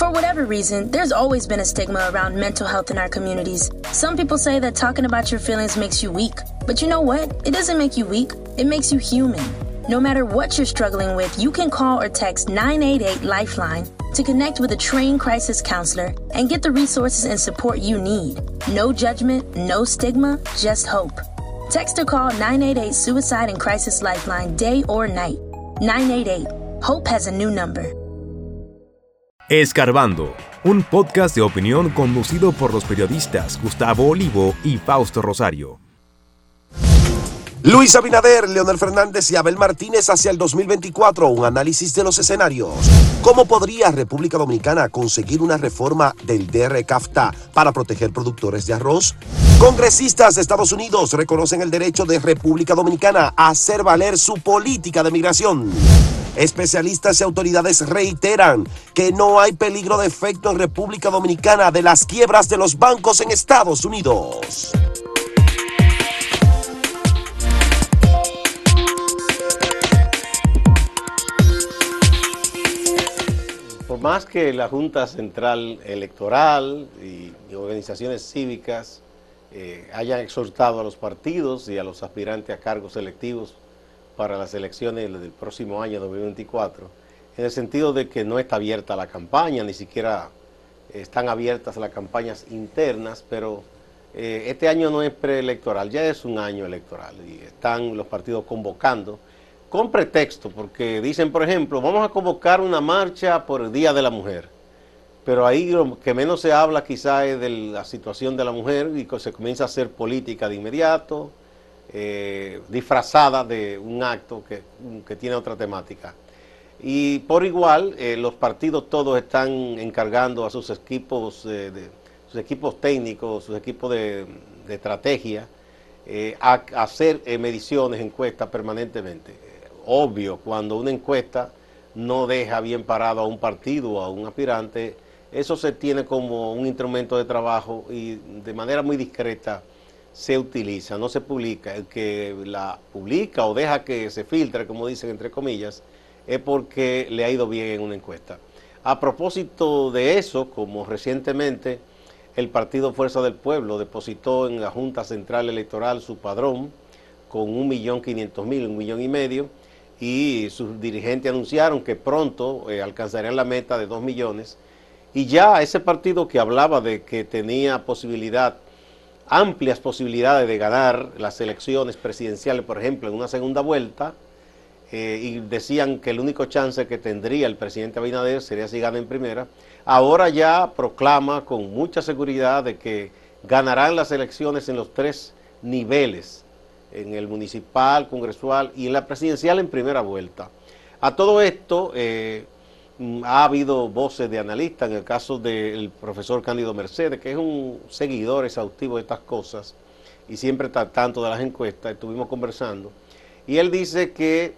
For whatever reason, there's always been a stigma around mental health in our communities. Some people say that talking about your feelings makes you weak. But you know what? It doesn't make you weak, it makes you human. No matter what you're struggling with, you can call or text 988 Lifeline to connect with a trained crisis counselor and get the resources and support you need. No judgment, no stigma, just hope. Text or call 988 Suicide and Crisis Lifeline day or night. 988. Hope has a new number. Escarbando, un podcast de opinión conducido por los periodistas Gustavo Olivo y Fausto Rosario. Luis Abinader, Leonel Fernández y Abel Martínez hacia el 2024, un análisis de los escenarios. ¿Cómo podría República Dominicana conseguir una reforma del DRCAFTA para proteger productores de arroz? Congresistas de Estados Unidos reconocen el derecho de República Dominicana a hacer valer su política de migración. Especialistas y autoridades reiteran que no hay peligro de efecto en República Dominicana de las quiebras de los bancos en Estados Unidos. Más que la Junta Central Electoral y, organizaciones cívicas eh, hayan exhortado a los partidos y a los aspirantes a cargos electivos para las elecciones del próximo año 2024, en el sentido de que no está abierta la campaña, ni siquiera están abiertas las campañas internas, pero eh, este año no es preelectoral, ya es un año electoral y están los partidos convocando con pretexto, porque dicen, por ejemplo, vamos a convocar una marcha por el Día de la Mujer, pero ahí lo que menos se habla quizá es de la situación de la mujer y se comienza a hacer política de inmediato, eh, disfrazada de un acto que, tiene otra temática. Y por igual, eh, los partidos todos están encargando a sus equipos, eh, de, sus equipos técnicos, sus equipos de, estrategia, a, a, hacer mediciones, encuestas permanentemente obvio, cuando una encuesta no deja bien parado a un partido o a un aspirante, eso se tiene como un instrumento de trabajo y de manera muy discreta se utiliza, no se publica. El que la publica o deja que se filtre, como dicen entre comillas, es porque le ha ido bien en una encuesta. A propósito de eso, como recientemente el Partido Fuerza del Pueblo depositó en la Junta Central Electoral su padrón con un millón quinientos mil, un millón y medio, y sus dirigentes anunciaron que pronto eh, alcanzarían la meta de 2 millones. Y ya ese partido que hablaba de que tenía posibilidad, amplias posibilidades de ganar las elecciones presidenciales, por ejemplo, en una segunda vuelta, eh, y decían que el único chance que tendría el presidente Abinader sería si gana en primera, ahora ya proclama con mucha seguridad de que ganarán las elecciones en los tres niveles en el municipal, congresual y en la presidencial en primera vuelta. A todo esto eh, mm, ha habido voces de analistas, en el caso del profesor Cándido Mercedes, que es un seguidor exhaustivo de estas cosas y siempre está tanto de las encuestas, estuvimos conversando, y él dice que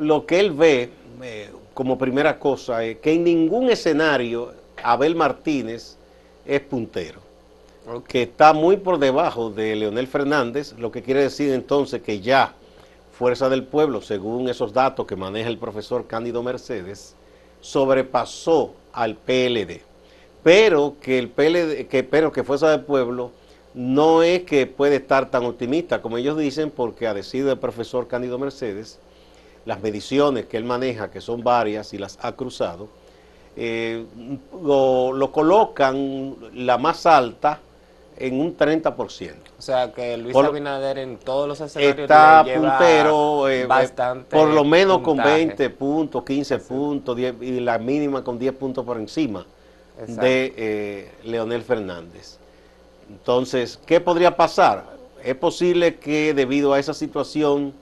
lo que él ve eh, como primera cosa es que en ningún escenario Abel Martínez es puntero que está muy por debajo de Leonel Fernández, lo que quiere decir entonces que ya Fuerza del Pueblo, según esos datos que maneja el profesor Cándido Mercedes, sobrepasó al PLD. Pero que el PLD, que, pero que Fuerza del Pueblo no es que puede estar tan optimista como ellos dicen, porque a decir del profesor Cándido Mercedes, las mediciones que él maneja, que son varias y las ha cruzado, eh, lo, colocan la más alta en un 30%. O sea que Luis Abinader en todos los escenarios está puntero, eh, eh, por lo menos con 20 puntos, 15 puntos y la mínima con 10 puntos por encima de eh, Leonel Fernández. Entonces, ¿qué podría pasar? Es posible que debido a esa situación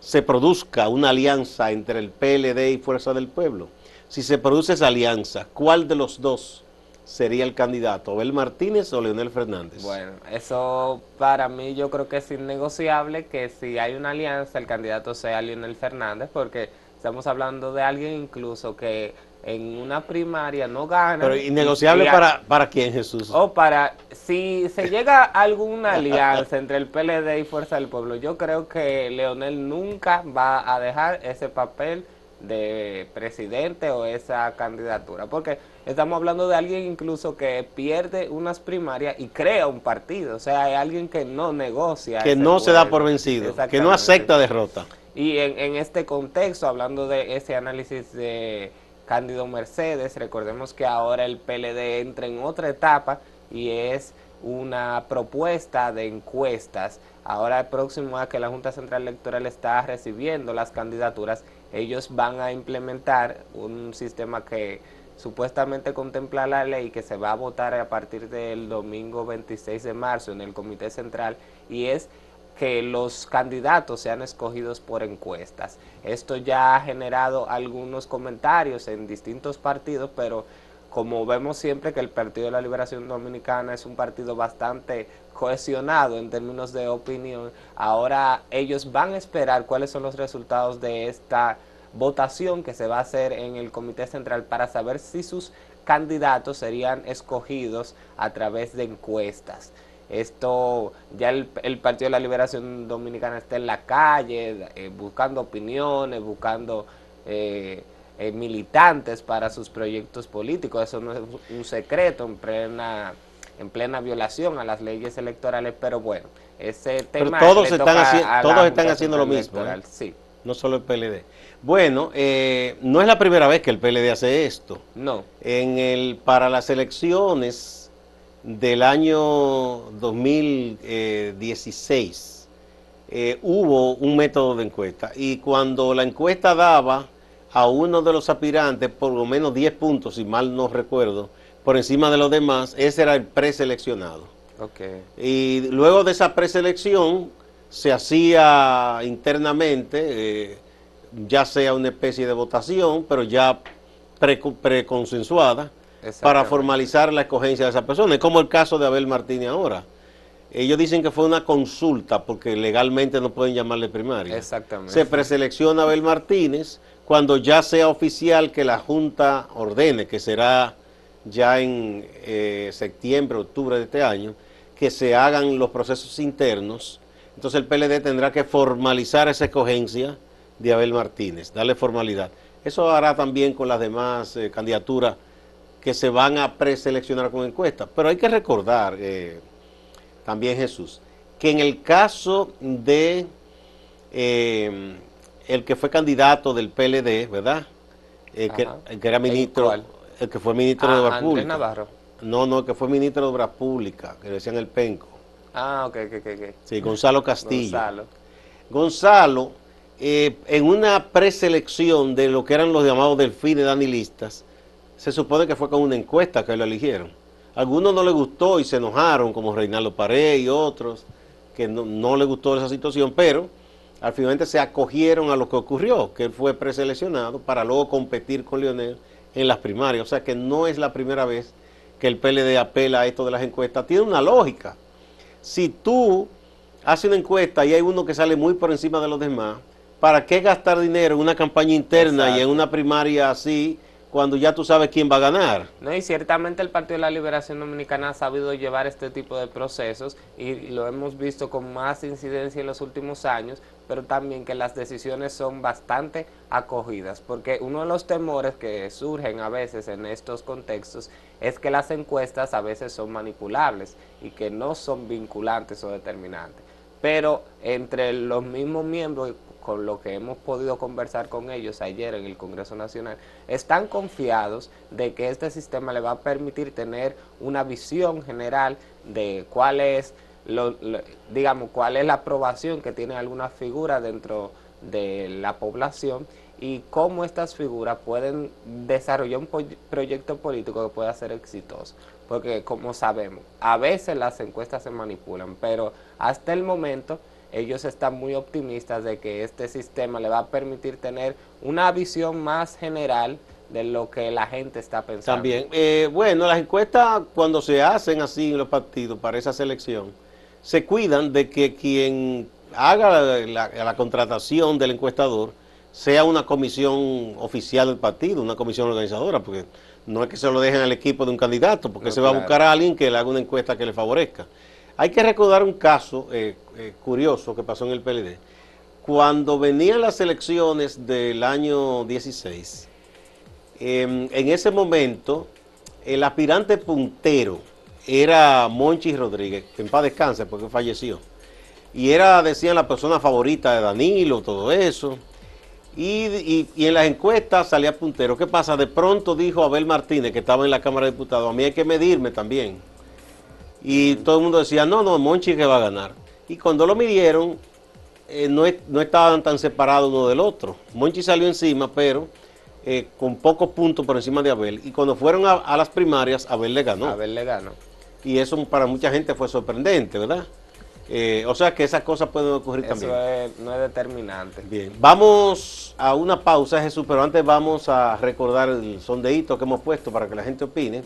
se produzca una alianza entre el PLD y Fuerza del Pueblo. Si se produce esa alianza, ¿cuál de los dos? Sería el candidato, Abel Martínez o Leonel Fernández? Bueno, eso para mí yo creo que es innegociable que si hay una alianza el candidato sea Leonel Fernández porque estamos hablando de alguien incluso que en una primaria no gana. Pero innegociable para, para quién Jesús? O para, si se llega a alguna alianza entre el PLD y Fuerza del Pueblo, yo creo que Leonel nunca va a dejar ese papel de presidente o esa candidatura, porque estamos hablando de alguien incluso que pierde unas primarias y crea un partido, o sea, hay alguien que no negocia. Que no se da por vencido, que no acepta derrota. Y en, en este contexto, hablando de ese análisis de Cándido Mercedes, recordemos que ahora el PLD entra en otra etapa y es una propuesta de encuestas. Ahora próximo a que la Junta Central Electoral está recibiendo las candidaturas, ellos van a implementar un sistema que supuestamente contempla la ley que se va a votar a partir del domingo 26 de marzo en el Comité Central y es que los candidatos sean escogidos por encuestas. Esto ya ha generado algunos comentarios en distintos partidos, pero como vemos siempre que el Partido de la Liberación Dominicana es un partido bastante cohesionado en términos de opinión, ahora ellos van a esperar cuáles son los resultados de esta votación que se va a hacer en el Comité Central para saber si sus candidatos serían escogidos a través de encuestas. Esto, ya el, Partido de la Liberación Dominicana está en la calle, eh, buscando opiniones, buscando eh, eh, militantes para sus proyectos políticos. Eso no es un secreto en plena, en plena violación a las leyes electorales, pero bueno, ese tema... Pero todos están, todos están haciendo lo mismo. Sí. No solo el PLD. Bueno, no es la primera vez que el PLD hace esto. No. En el, para las elecciones del año 2016 eh, hubo un método de encuesta y cuando la encuesta daba a uno de los aspirantes por lo menos 10 puntos, si mal no recuerdo, por encima de los demás, ese era el preseleccionado. Okay. Y luego de esa preselección se hacía internamente, eh, ya sea una especie de votación, pero ya preconsensuada, para formalizar la escogencia de esa persona. Es como el caso de Abel Martínez ahora. Ellos dicen que fue una consulta porque legalmente no pueden llamarle primaria. Exactamente. Se preselecciona a Abel Martínez cuando ya sea oficial que la Junta ordene, que será ya en eh, septiembre, octubre de este año, que se hagan los procesos internos. Entonces el PLD tendrá que formalizar esa escogencia de Abel Martínez, darle formalidad. Eso hará también con las demás eh, candidaturas que se van a preseleccionar con encuestas. Pero hay que recordar, eh, también Jesús, que en el caso de el que fue candidato del PLD, ¿verdad? Eh, que, era ministro, el, que fue ministro de ah, Obras Públicas. Navarro. No, no, que fue ministro de Obras Públicas, que decían el penco. Ah, ok, ok, ok. Sí, Gonzalo Castillo. Gonzalo. Gonzalo, en una preselección de lo que eran los llamados delfines danilistas, se supone que fue con una encuesta que lo eligieron. algunos no le gustó y se enojaron, como Reinaldo Pared y otros, que no, no le gustó esa situación, pero al finalmente se acogieron a lo que ocurrió, que él fue preseleccionado para luego competir con Lionel en las primarias. O sea que no es la primera vez que el PLD apela a esto de las encuestas. Tiene una lógica. Si tú haces una encuesta y hay uno que sale muy por encima de los demás, ¿para qué gastar dinero en una campaña interna y en una primaria así? cuando ya tú sabes quién va a ganar. No, y ciertamente el Partido de la Liberación Dominicana ha sabido llevar este tipo de procesos y lo hemos visto con más incidencia en los últimos años, pero también que las decisiones son bastante acogidas, porque uno de los temores que surgen a veces en estos contextos es que las encuestas a veces son manipulables y que no son vinculantes o determinantes. Pero entre los mismos miembros con lo que hemos podido conversar con ellos ayer en el Congreso Nacional, están confiados de que este sistema le va a permitir tener una visión general de cuál es, lo, digamos, cuál es la aprobación que tiene alguna figura dentro de la población y cómo estas figuras pueden desarrollar un proyecto político que pueda ser exitoso. Porque como sabemos, a veces las encuestas se manipulan, pero hasta el momento ellos están muy optimistas de que este sistema le va a permitir tener una visión más general de lo que la gente está pensando. También, eh, bueno, las encuestas cuando se hacen así en los partidos para esa selección, se cuidan de que quien haga la, contratación del encuestador sea una comisión oficial del partido, una comisión organizadora, porque no es que se lo dejen al equipo de un candidato, porque se va a buscar a alguien que le haga una encuesta que le favorezca. Hay que recordar un caso eh, eh, curioso que pasó en el PLD. cuando venían las elecciones del año 16, em, en ese momento el aspirante puntero era Monchi Rodríguez, que en paz descanse porque falleció. Y era, decían, la persona favorita de Danilo, todo eso. Y, en las encuestas salía puntero. ¿Qué pasa? De pronto dijo Abel Martínez, que estaba en la Cámara de Diputados, a mí hay que medirme también. Y todo el mundo decía, no, no, Monchi que va a ganar. Y cuando lo midieron, eh, no, no, estaban tan separados uno del otro. Monchi salió encima, pero eh, con pocos puntos por encima de Abel. Y cuando fueron a, las primarias, Abel le ganó. Abel le ganó. Y eso para mucha gente fue sorprendente, ¿verdad? Eh, o sea que esas cosas pueden ocurrir también. Eso no es determinante. Bien, vamos a una pausa, Jesús, pero antes vamos a recordar el sondeíto que hemos puesto para que la gente opine.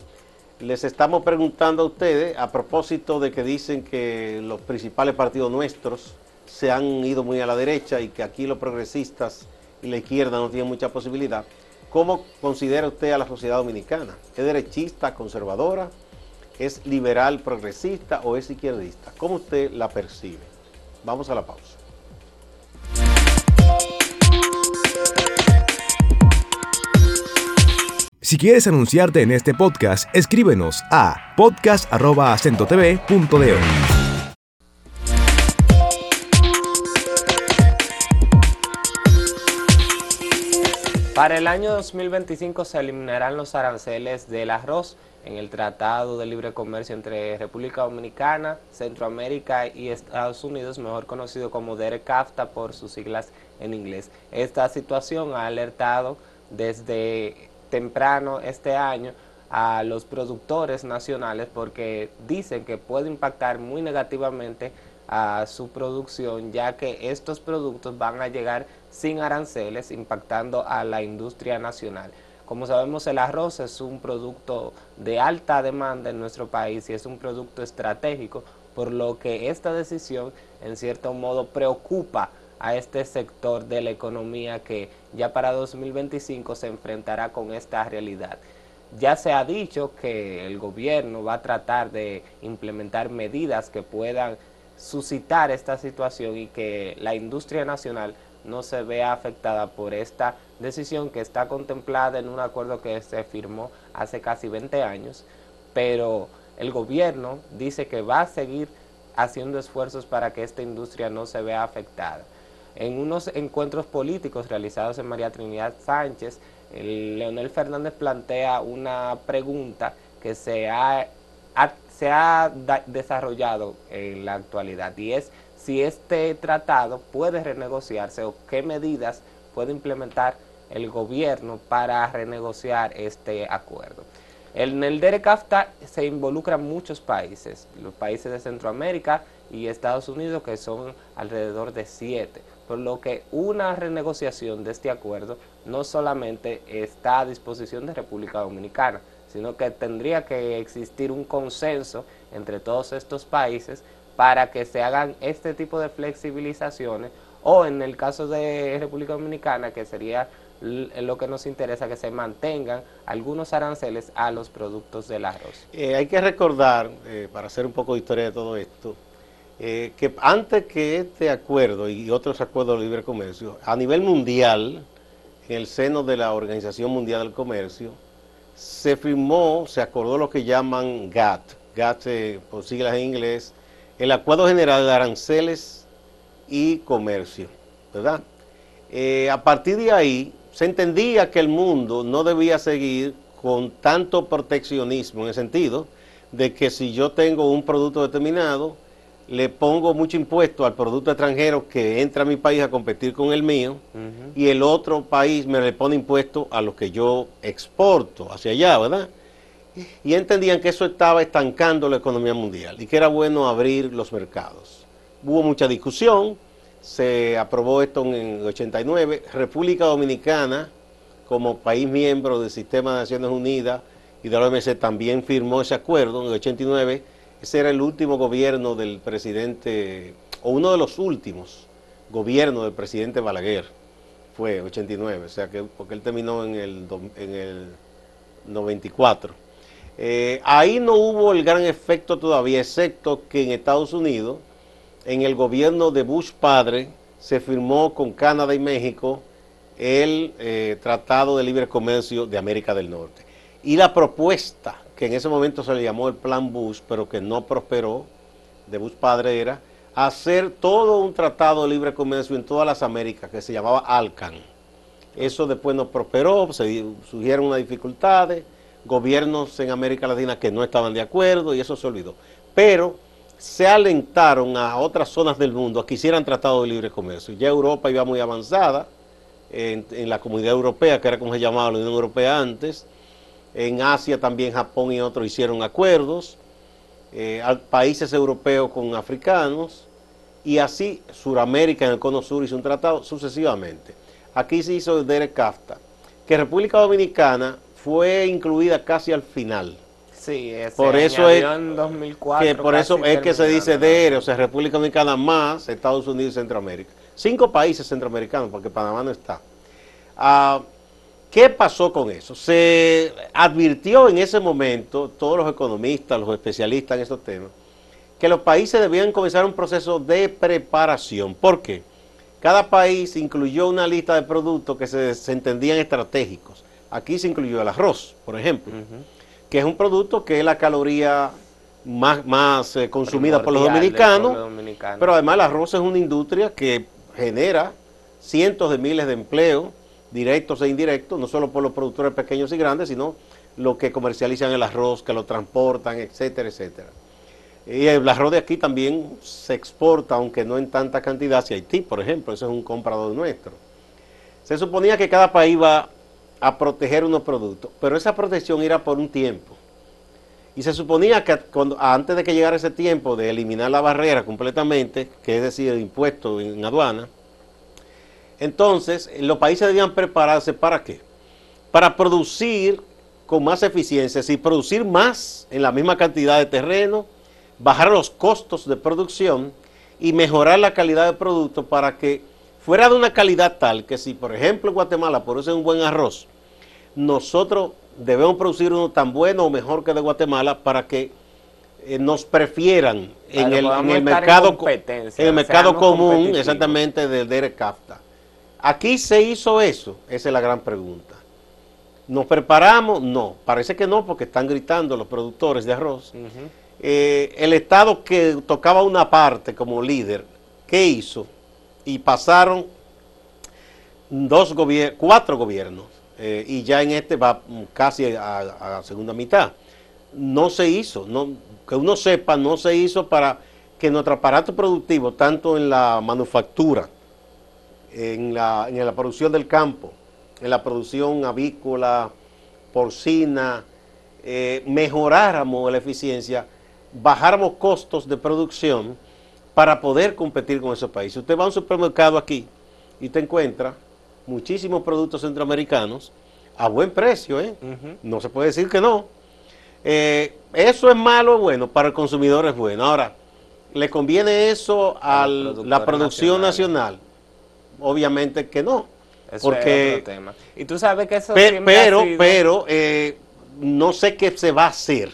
Les estamos preguntando a ustedes, a propósito de que dicen que los principales partidos nuestros se han ido muy a la derecha y que aquí los progresistas y la izquierda no tienen mucha posibilidad. ¿Cómo considera usted a la sociedad dominicana? ¿Es derechista, conservadora? ¿Es liberal, progresista o es izquierdista? ¿Cómo usted la percibe? Vamos a la pausa. Si quieres anunciarte en este podcast, escríbenos a podcast.acentotv.de. Para el año 2025 se eliminarán los aranceles del arroz en el Tratado de Libre Comercio entre República Dominicana, Centroamérica y Estados Unidos, mejor conocido como DERECAFTA por sus siglas en inglés. Esta situación ha alertado desde temprano este año a los productores nacionales porque dicen que puede impactar muy negativamente a su producción ya que estos productos van a llegar sin aranceles impactando a la industria nacional. Como sabemos el arroz es un producto de alta demanda en nuestro país y es un producto estratégico por lo que esta decisión en cierto modo preocupa a este sector de la economía que ya para 2025 se enfrentará con esta realidad. Ya se ha dicho que el gobierno va a tratar de implementar medidas que puedan suscitar esta situación y que la industria nacional no se vea afectada por esta decisión que está contemplada en un acuerdo que se firmó hace casi 20 años, pero el gobierno dice que va a seguir haciendo esfuerzos para que esta industria no se vea afectada. En unos encuentros políticos realizados en María Trinidad Sánchez, Leonel Fernández plantea una pregunta que se ha, se ha desarrollado en la actualidad y es si este tratado puede renegociarse o qué medidas puede implementar el gobierno para renegociar este acuerdo. En el DERECAFTA se involucran muchos países, los países de Centroamérica y Estados Unidos que son alrededor de siete por lo que una renegociación de este acuerdo no solamente está a disposición de República Dominicana, sino que tendría que existir un consenso entre todos estos países para que se hagan este tipo de flexibilizaciones o en el caso de República Dominicana, que sería lo que nos interesa, que se mantengan algunos aranceles a los productos del arroz. Eh, hay que recordar, eh, para hacer un poco de historia de todo esto, eh, que antes que este acuerdo y otros acuerdos de libre comercio, a nivel mundial, en el seno de la Organización Mundial del Comercio, se firmó, se acordó lo que llaman GATT, GATT eh, por siglas en inglés, el Acuerdo General de Aranceles y Comercio, ¿verdad? A partir de ahí se entendía que el mundo no debía seguir con tanto proteccionismo en el sentido de que si yo tengo un producto determinado, le pongo mucho impuesto al producto extranjero que entra a mi país a competir con el mío y el otro país me le pone impuesto a lo que yo exporto hacia allá, ¿verdad? Y entendían que eso estaba estancando la economía mundial y que era bueno abrir los mercados. Hubo mucha discusión, se aprobó esto en el 89, República Dominicana como país miembro del Sistema de Naciones Unidas y de la OMC también firmó ese acuerdo en el 89 ese era el último gobierno del presidente, o uno de los últimos gobiernos del presidente Balaguer, fue 89, o sea que porque él terminó en el, en el 94. Eh, ahí no hubo el gran efecto todavía, excepto que en Estados Unidos, en el gobierno de Bush padre, se firmó con Canadá y México el eh, Tratado de Libre Comercio de América del Norte. Y la propuesta, que en ese momento se le llamó el Plan Bush, pero que no prosperó, de Bush padre era, hacer todo un tratado de libre comercio en todas las Américas, que se llamaba ALCAN. Eso después no prosperó, se surgieron unas dificultades, gobiernos en América Latina que no estaban de acuerdo y eso se olvidó. Pero se alentaron a otras zonas del mundo a que hicieran tratado de libre comercio. Ya Europa iba muy avanzada, en, la comunidad europea, que era como se llamaba la Unión Europea antes. En Asia también Japón y otros hicieron acuerdos. Eh, países europeos con africanos. Y así Suramérica en el Cono Sur hizo un tratado sucesivamente. Aquí se hizo el Derek CAFTA, que República Dominicana fue incluida casi al final. Sí, por eso es en 2004, que por eso es que se dice DERE, o sea, República Dominicana más Estados Unidos y Centroamérica. Cinco países centroamericanos, porque Panamá no está. Ah, ¿Qué pasó con eso? Se advirtió en ese momento, todos los economistas, los especialistas en estos temas, que los países debían comenzar un proceso de preparación. ¿Por qué? Cada país incluyó una lista de productos que se, entendían estratégicos. Aquí se incluyó el arroz, por ejemplo que es un producto que es la caloría más, más eh, consumida por los dominicanos, pero además el arroz es una industria que genera cientos de miles de empleos, directos e indirectos, no solo por los productores pequeños y grandes, sino los que comercializan el arroz, que lo transportan, etcétera, etcétera. Y el arroz de aquí también se exporta, aunque no en tanta cantidad, hacia Haití, por ejemplo, ese es un comprador nuestro. Se suponía que cada país iba a proteger unos productos, pero esa protección era por un tiempo. Y se suponía que cuando, antes de que llegara ese tiempo de eliminar la barrera completamente, que es decir, el impuesto en aduana, entonces los países debían prepararse para qué? Para producir con más eficiencia, decir, producir más en la misma cantidad de terreno, bajar los costos de producción y mejorar la calidad del producto para que fuera de una calidad tal que si, por ejemplo, Guatemala produce un buen arroz, nosotros debemos producir uno tan bueno o mejor que de Guatemala para que eh, nos prefieran en el, mercado, en el mercado común exactamente del Derek CAFTA. Aquí se hizo eso, esa es la gran pregunta. ¿Nos preparamos? No, parece que no, porque están gritando los productores de arroz. Eh, el Estado que tocaba una parte como líder, ¿qué hizo? Y pasaron dos cuatro gobiernos eh, y ya en este va casi a, la segunda mitad. No se hizo, no, que uno sepa, no se hizo para que nuestro aparato productivo, tanto en la manufactura, en la, en la producción del campo, en la producción avícola, porcina, eh, mejoráramos la eficiencia, bajáramos costos de producción para poder competir con esos países. Usted va a un supermercado aquí y te encuentra muchísimos productos centroamericanos a buen precio, ¿eh? No se puede decir que no. Eh, eso es malo o bueno, para el consumidor es bueno. Ahora, ¿le conviene eso a la producción nacional? Obviamente que no. porque, es otro tema. Y tú sabes que eso Pero, pero, eh, no sé qué se va a hacer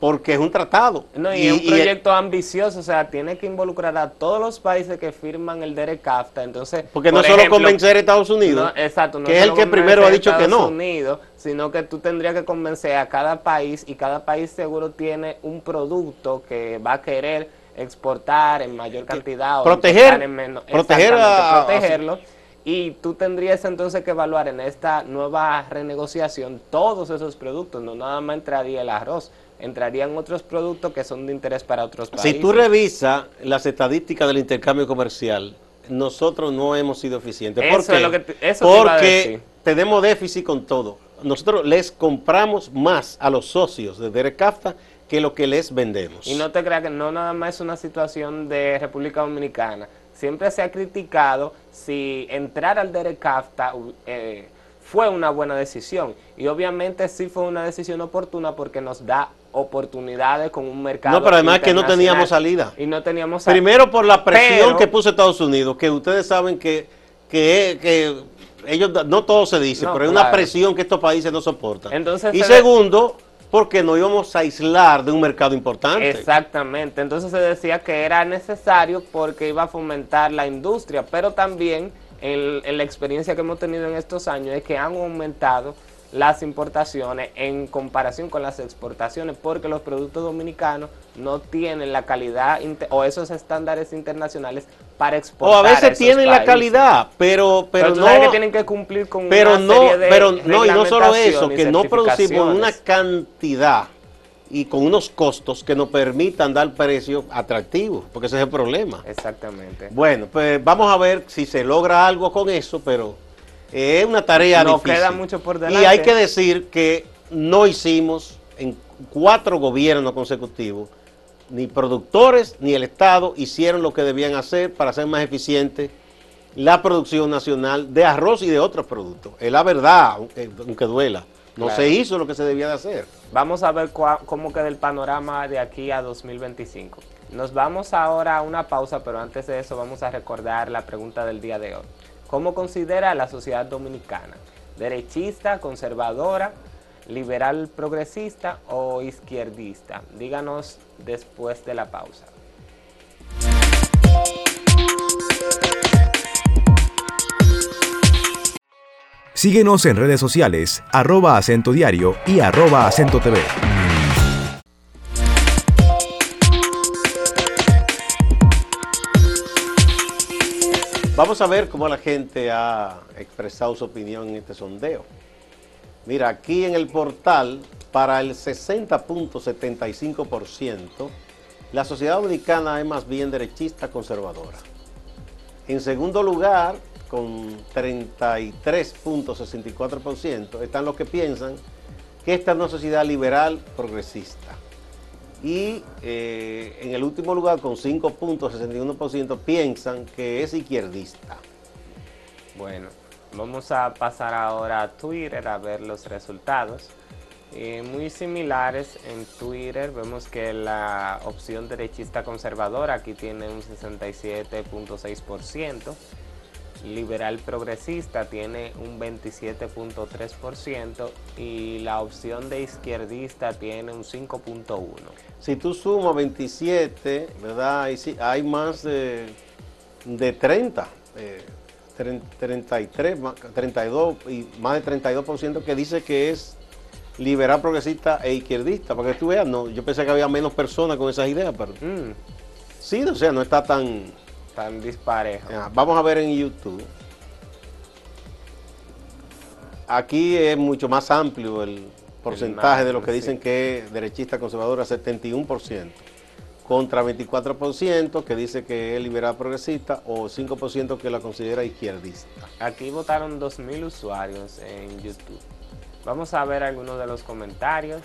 porque es un tratado. No, y, es un proyecto ambicioso, o sea, tiene que involucrar a todos los países que firman el Derek CAFTA. Entonces, porque no solo convencer a Estados Unidos, exacto, que es el que primero ha dicho que no. Unidos, sino que tú tendrías que convencer a cada país y cada país seguro tiene un producto que va a querer exportar en mayor cantidad proteger, en menos, proteger protegerlo. Y tú tendrías entonces que evaluar en esta nueva renegociación todos esos productos, no nada más entraría el arroz, entrarían otros productos que son de interés para otros países. Si tú revisas las estadísticas del intercambio comercial, nosotros no hemos sido eficientes. Eso Es lo que eso Porque tenemos déficit con todo. Nosotros les compramos más a los socios de Derek que lo que les vendemos. Y no te creas que no nada más es una situación de República Dominicana. Siempre se ha criticado si entrar al Derek eh, fue una buena decisión. Y obviamente sí fue una decisión oportuna porque nos da oportunidades con un mercado. No, pero además que no teníamos salida. Y no teníamos salida. Primero por la presión que puso Estados Unidos, que ustedes saben que, que, ellos, no todo se dice, pero hay una presión que estos países no soportan. Entonces y segundo, porque nos íbamos a aislar de un mercado importante. Exactamente, entonces se decía que era necesario porque iba a fomentar la industria, pero también en, en la experiencia que hemos tenido en estos años es que han aumentado las importaciones en comparación con las exportaciones, porque los productos dominicanos no tienen la calidad o esos estándares internacionales para exportar. O a veces tienen la calidad, pero pero, no que tienen que cumplir con pero una no, serie de pero no y no solo eso, que no producimos una cantidad y con unos costos que nos permitan dar precios atractivos, porque ese es el problema. Exactamente. Bueno, pues vamos a ver si se logra algo con eso, pero es una tarea no difícil. queda mucho por delante. Y hay que decir que no hicimos en cuatro gobiernos consecutivos, ni productores ni el Estado hicieron lo que debían hacer para hacer más eficiente la producción nacional de arroz y de otros productos. Es la verdad, aunque duela. No se hizo lo que se debía de hacer. Vamos a ver cómo queda el panorama de aquí a 2025. Nos vamos ahora a una pausa, pero antes de eso vamos a recordar la pregunta del día de hoy. ¿Cómo considera la sociedad dominicana? ¿Derechista, conservadora, liberal progresista o izquierdista? Díganos después de la pausa. Síguenos en redes sociales, arroba acento diario y arroba acento TV. Vamos a ver cómo la gente ha expresado su opinión en este sondeo. Mira, aquí en el portal, para el 60.75%, la sociedad dominicana es más bien derechista conservadora. En segundo lugar, con 33.64%, están los que piensan que esta es una sociedad liberal progresista. Y eh, en el último lugar, con 5.61%, piensan que es izquierdista. Bueno, vamos a pasar ahora a Twitter a ver los resultados. Eh, muy similares en Twitter, vemos que la opción derechista conservadora aquí tiene un 67.6% liberal progresista tiene un 27.3% y la opción de izquierdista tiene un 5.1%. Si tú sumas 27, ¿verdad? Hay, hay más de, de 30, 33, 32 y más de 32% que dice que es liberal progresista e izquierdista. Para que tú veas, no, yo pensé que había menos personas con esas ideas, pero... Mm. Sí, o sea, no está tan tan disparejo. vamos a ver en YouTube. Aquí es mucho más amplio el porcentaje de los que dicen que es derechista conservadora, 71%, contra 24% que dice que es liberal progresista o 5% que la considera izquierdista. Aquí votaron 2.000 usuarios en YouTube. Vamos a ver algunos de los comentarios.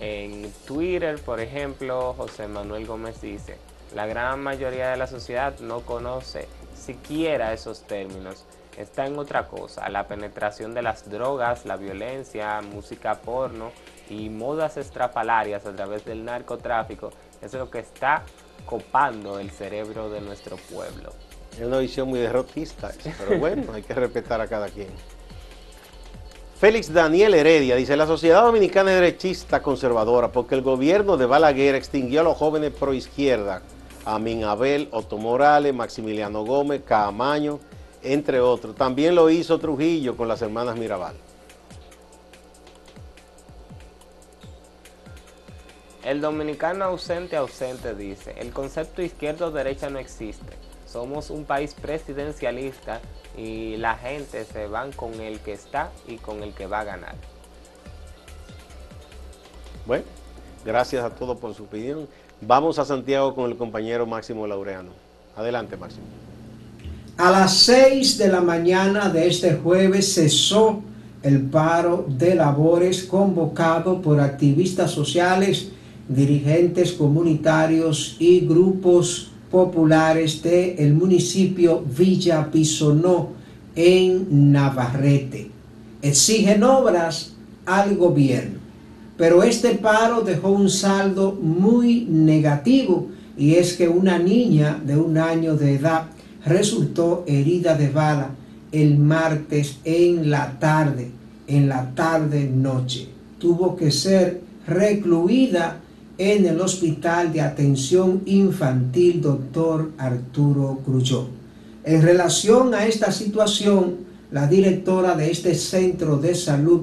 En Twitter, por ejemplo, José Manuel Gómez dice, la gran mayoría de la sociedad no conoce siquiera esos términos. Está en otra cosa, la penetración de las drogas, la violencia, música porno y modas estrafalarias a través del narcotráfico es lo que está copando el cerebro de nuestro pueblo. Es una visión muy derrotista, pero bueno, hay que respetar a cada quien. Félix Daniel Heredia dice, la sociedad dominicana es derechista conservadora porque el gobierno de Balaguer extinguió a los jóvenes pro izquierda Amin Abel, Otto Morales, Maximiliano Gómez, Caamaño, entre otros. También lo hizo Trujillo con las hermanas Mirabal. El dominicano ausente ausente dice, el concepto izquierdo-derecha no existe. Somos un país presidencialista y la gente se van con el que está y con el que va a ganar. Bueno, gracias a todos por su opinión. Vamos a Santiago con el compañero Máximo Laureano. Adelante, Máximo. A las 6 de la mañana de este jueves cesó el paro de labores convocado por activistas sociales, dirigentes comunitarios y grupos populares del el municipio Villa Bisonó en Navarrete. Exigen obras al gobierno. Pero este paro dejó un saldo muy negativo y es que una niña de un año de edad resultó herida de bala el martes en la tarde, en la tarde noche. tuvo que ser recluida en el Hospital de Atención Infantil Dr. Arturo Cruzó. En relación a esta situación, la directora de este centro de salud,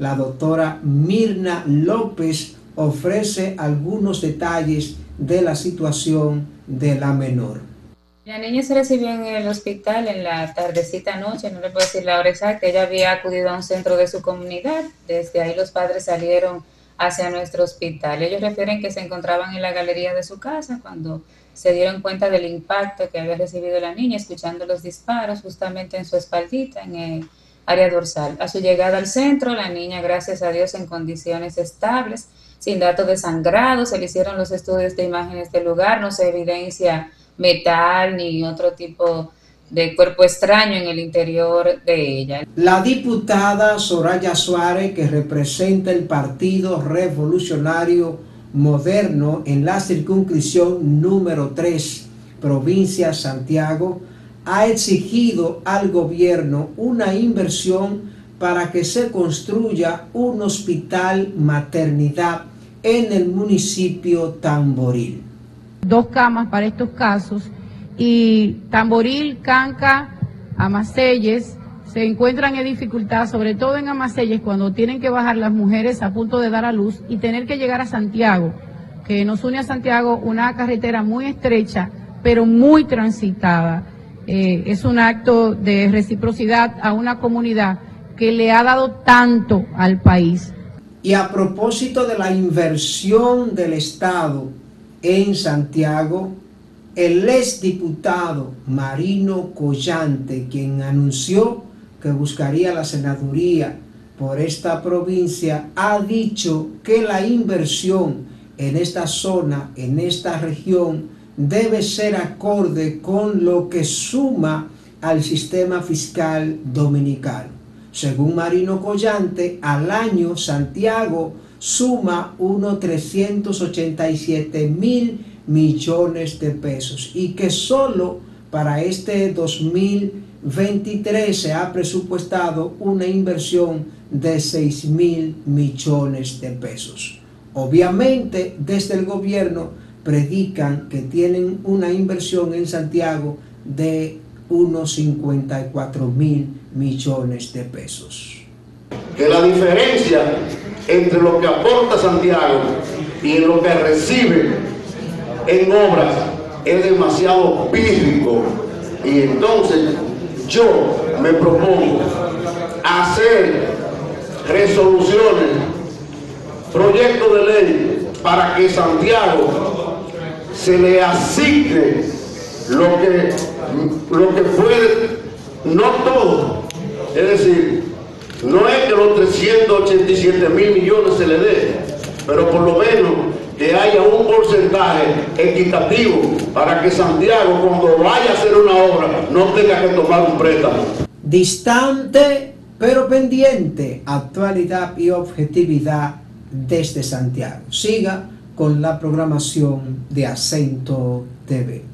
la doctora Mirna López, ofrece algunos detalles de la situación de la menor. La niña se recibió en el hospital en la tardecita noche, no le puedo decir la hora exacta, ella había acudido a un centro de su comunidad, desde ahí los padres salieron hacia nuestro hospital. Ellos refieren que se encontraban en la galería de su casa cuando se dieron cuenta del impacto que había recibido la niña, escuchando los disparos justamente en su espaldita, en el área dorsal. A su llegada al centro, la niña, gracias a Dios, en condiciones estables, sin datos de sangrado, se le hicieron los estudios de imágenes del lugar, no se evidencia metal ni otro tipo de cuerpo extraño en el interior de ella. La diputada Soraya Suárez, que representa el Partido Revolucionario Moderno en la circunscripción número 3, provincia Santiago, ha exigido al gobierno una inversión para que se construya un hospital maternidad en el municipio Tamboril. Dos camas para estos casos y Tamboril, Canca, Amacelles se encuentran en dificultad, sobre todo en Amacelles, cuando tienen que bajar las mujeres a punto de dar a luz y tener que llegar a Santiago, que nos une a Santiago una carretera muy estrecha, pero muy transitada. Eh, es un acto de reciprocidad a una comunidad que le ha dado tanto al país. Y a propósito de la inversión del Estado en Santiago, el exdiputado Marino Collante, quien anunció que buscaría la senaduría por esta provincia, ha dicho que la inversión en esta zona, en esta región, debe ser acorde con lo que suma al sistema fiscal dominicano. Según Marino Collante, al año Santiago suma unos 387 mil millones de pesos y que solo para este 2023 se ha presupuestado una inversión de 6 mil millones de pesos. Obviamente desde el gobierno predican que tienen una inversión en Santiago de unos 54 mil millones de pesos. Que la diferencia entre lo que aporta Santiago y lo que recibe en obras es demasiado pírrico y entonces yo me propongo hacer resoluciones, proyectos de ley para que Santiago se le asigne lo que, lo que puede, no todo, es decir, no es que los 387 mil millones se le dé, pero por lo menos que haya un porcentaje equitativo para que Santiago cuando vaya a hacer una obra no tenga que tomar un préstamo. Distante pero pendiente, actualidad y objetividad desde Santiago. Siga con la programación de Acento TV.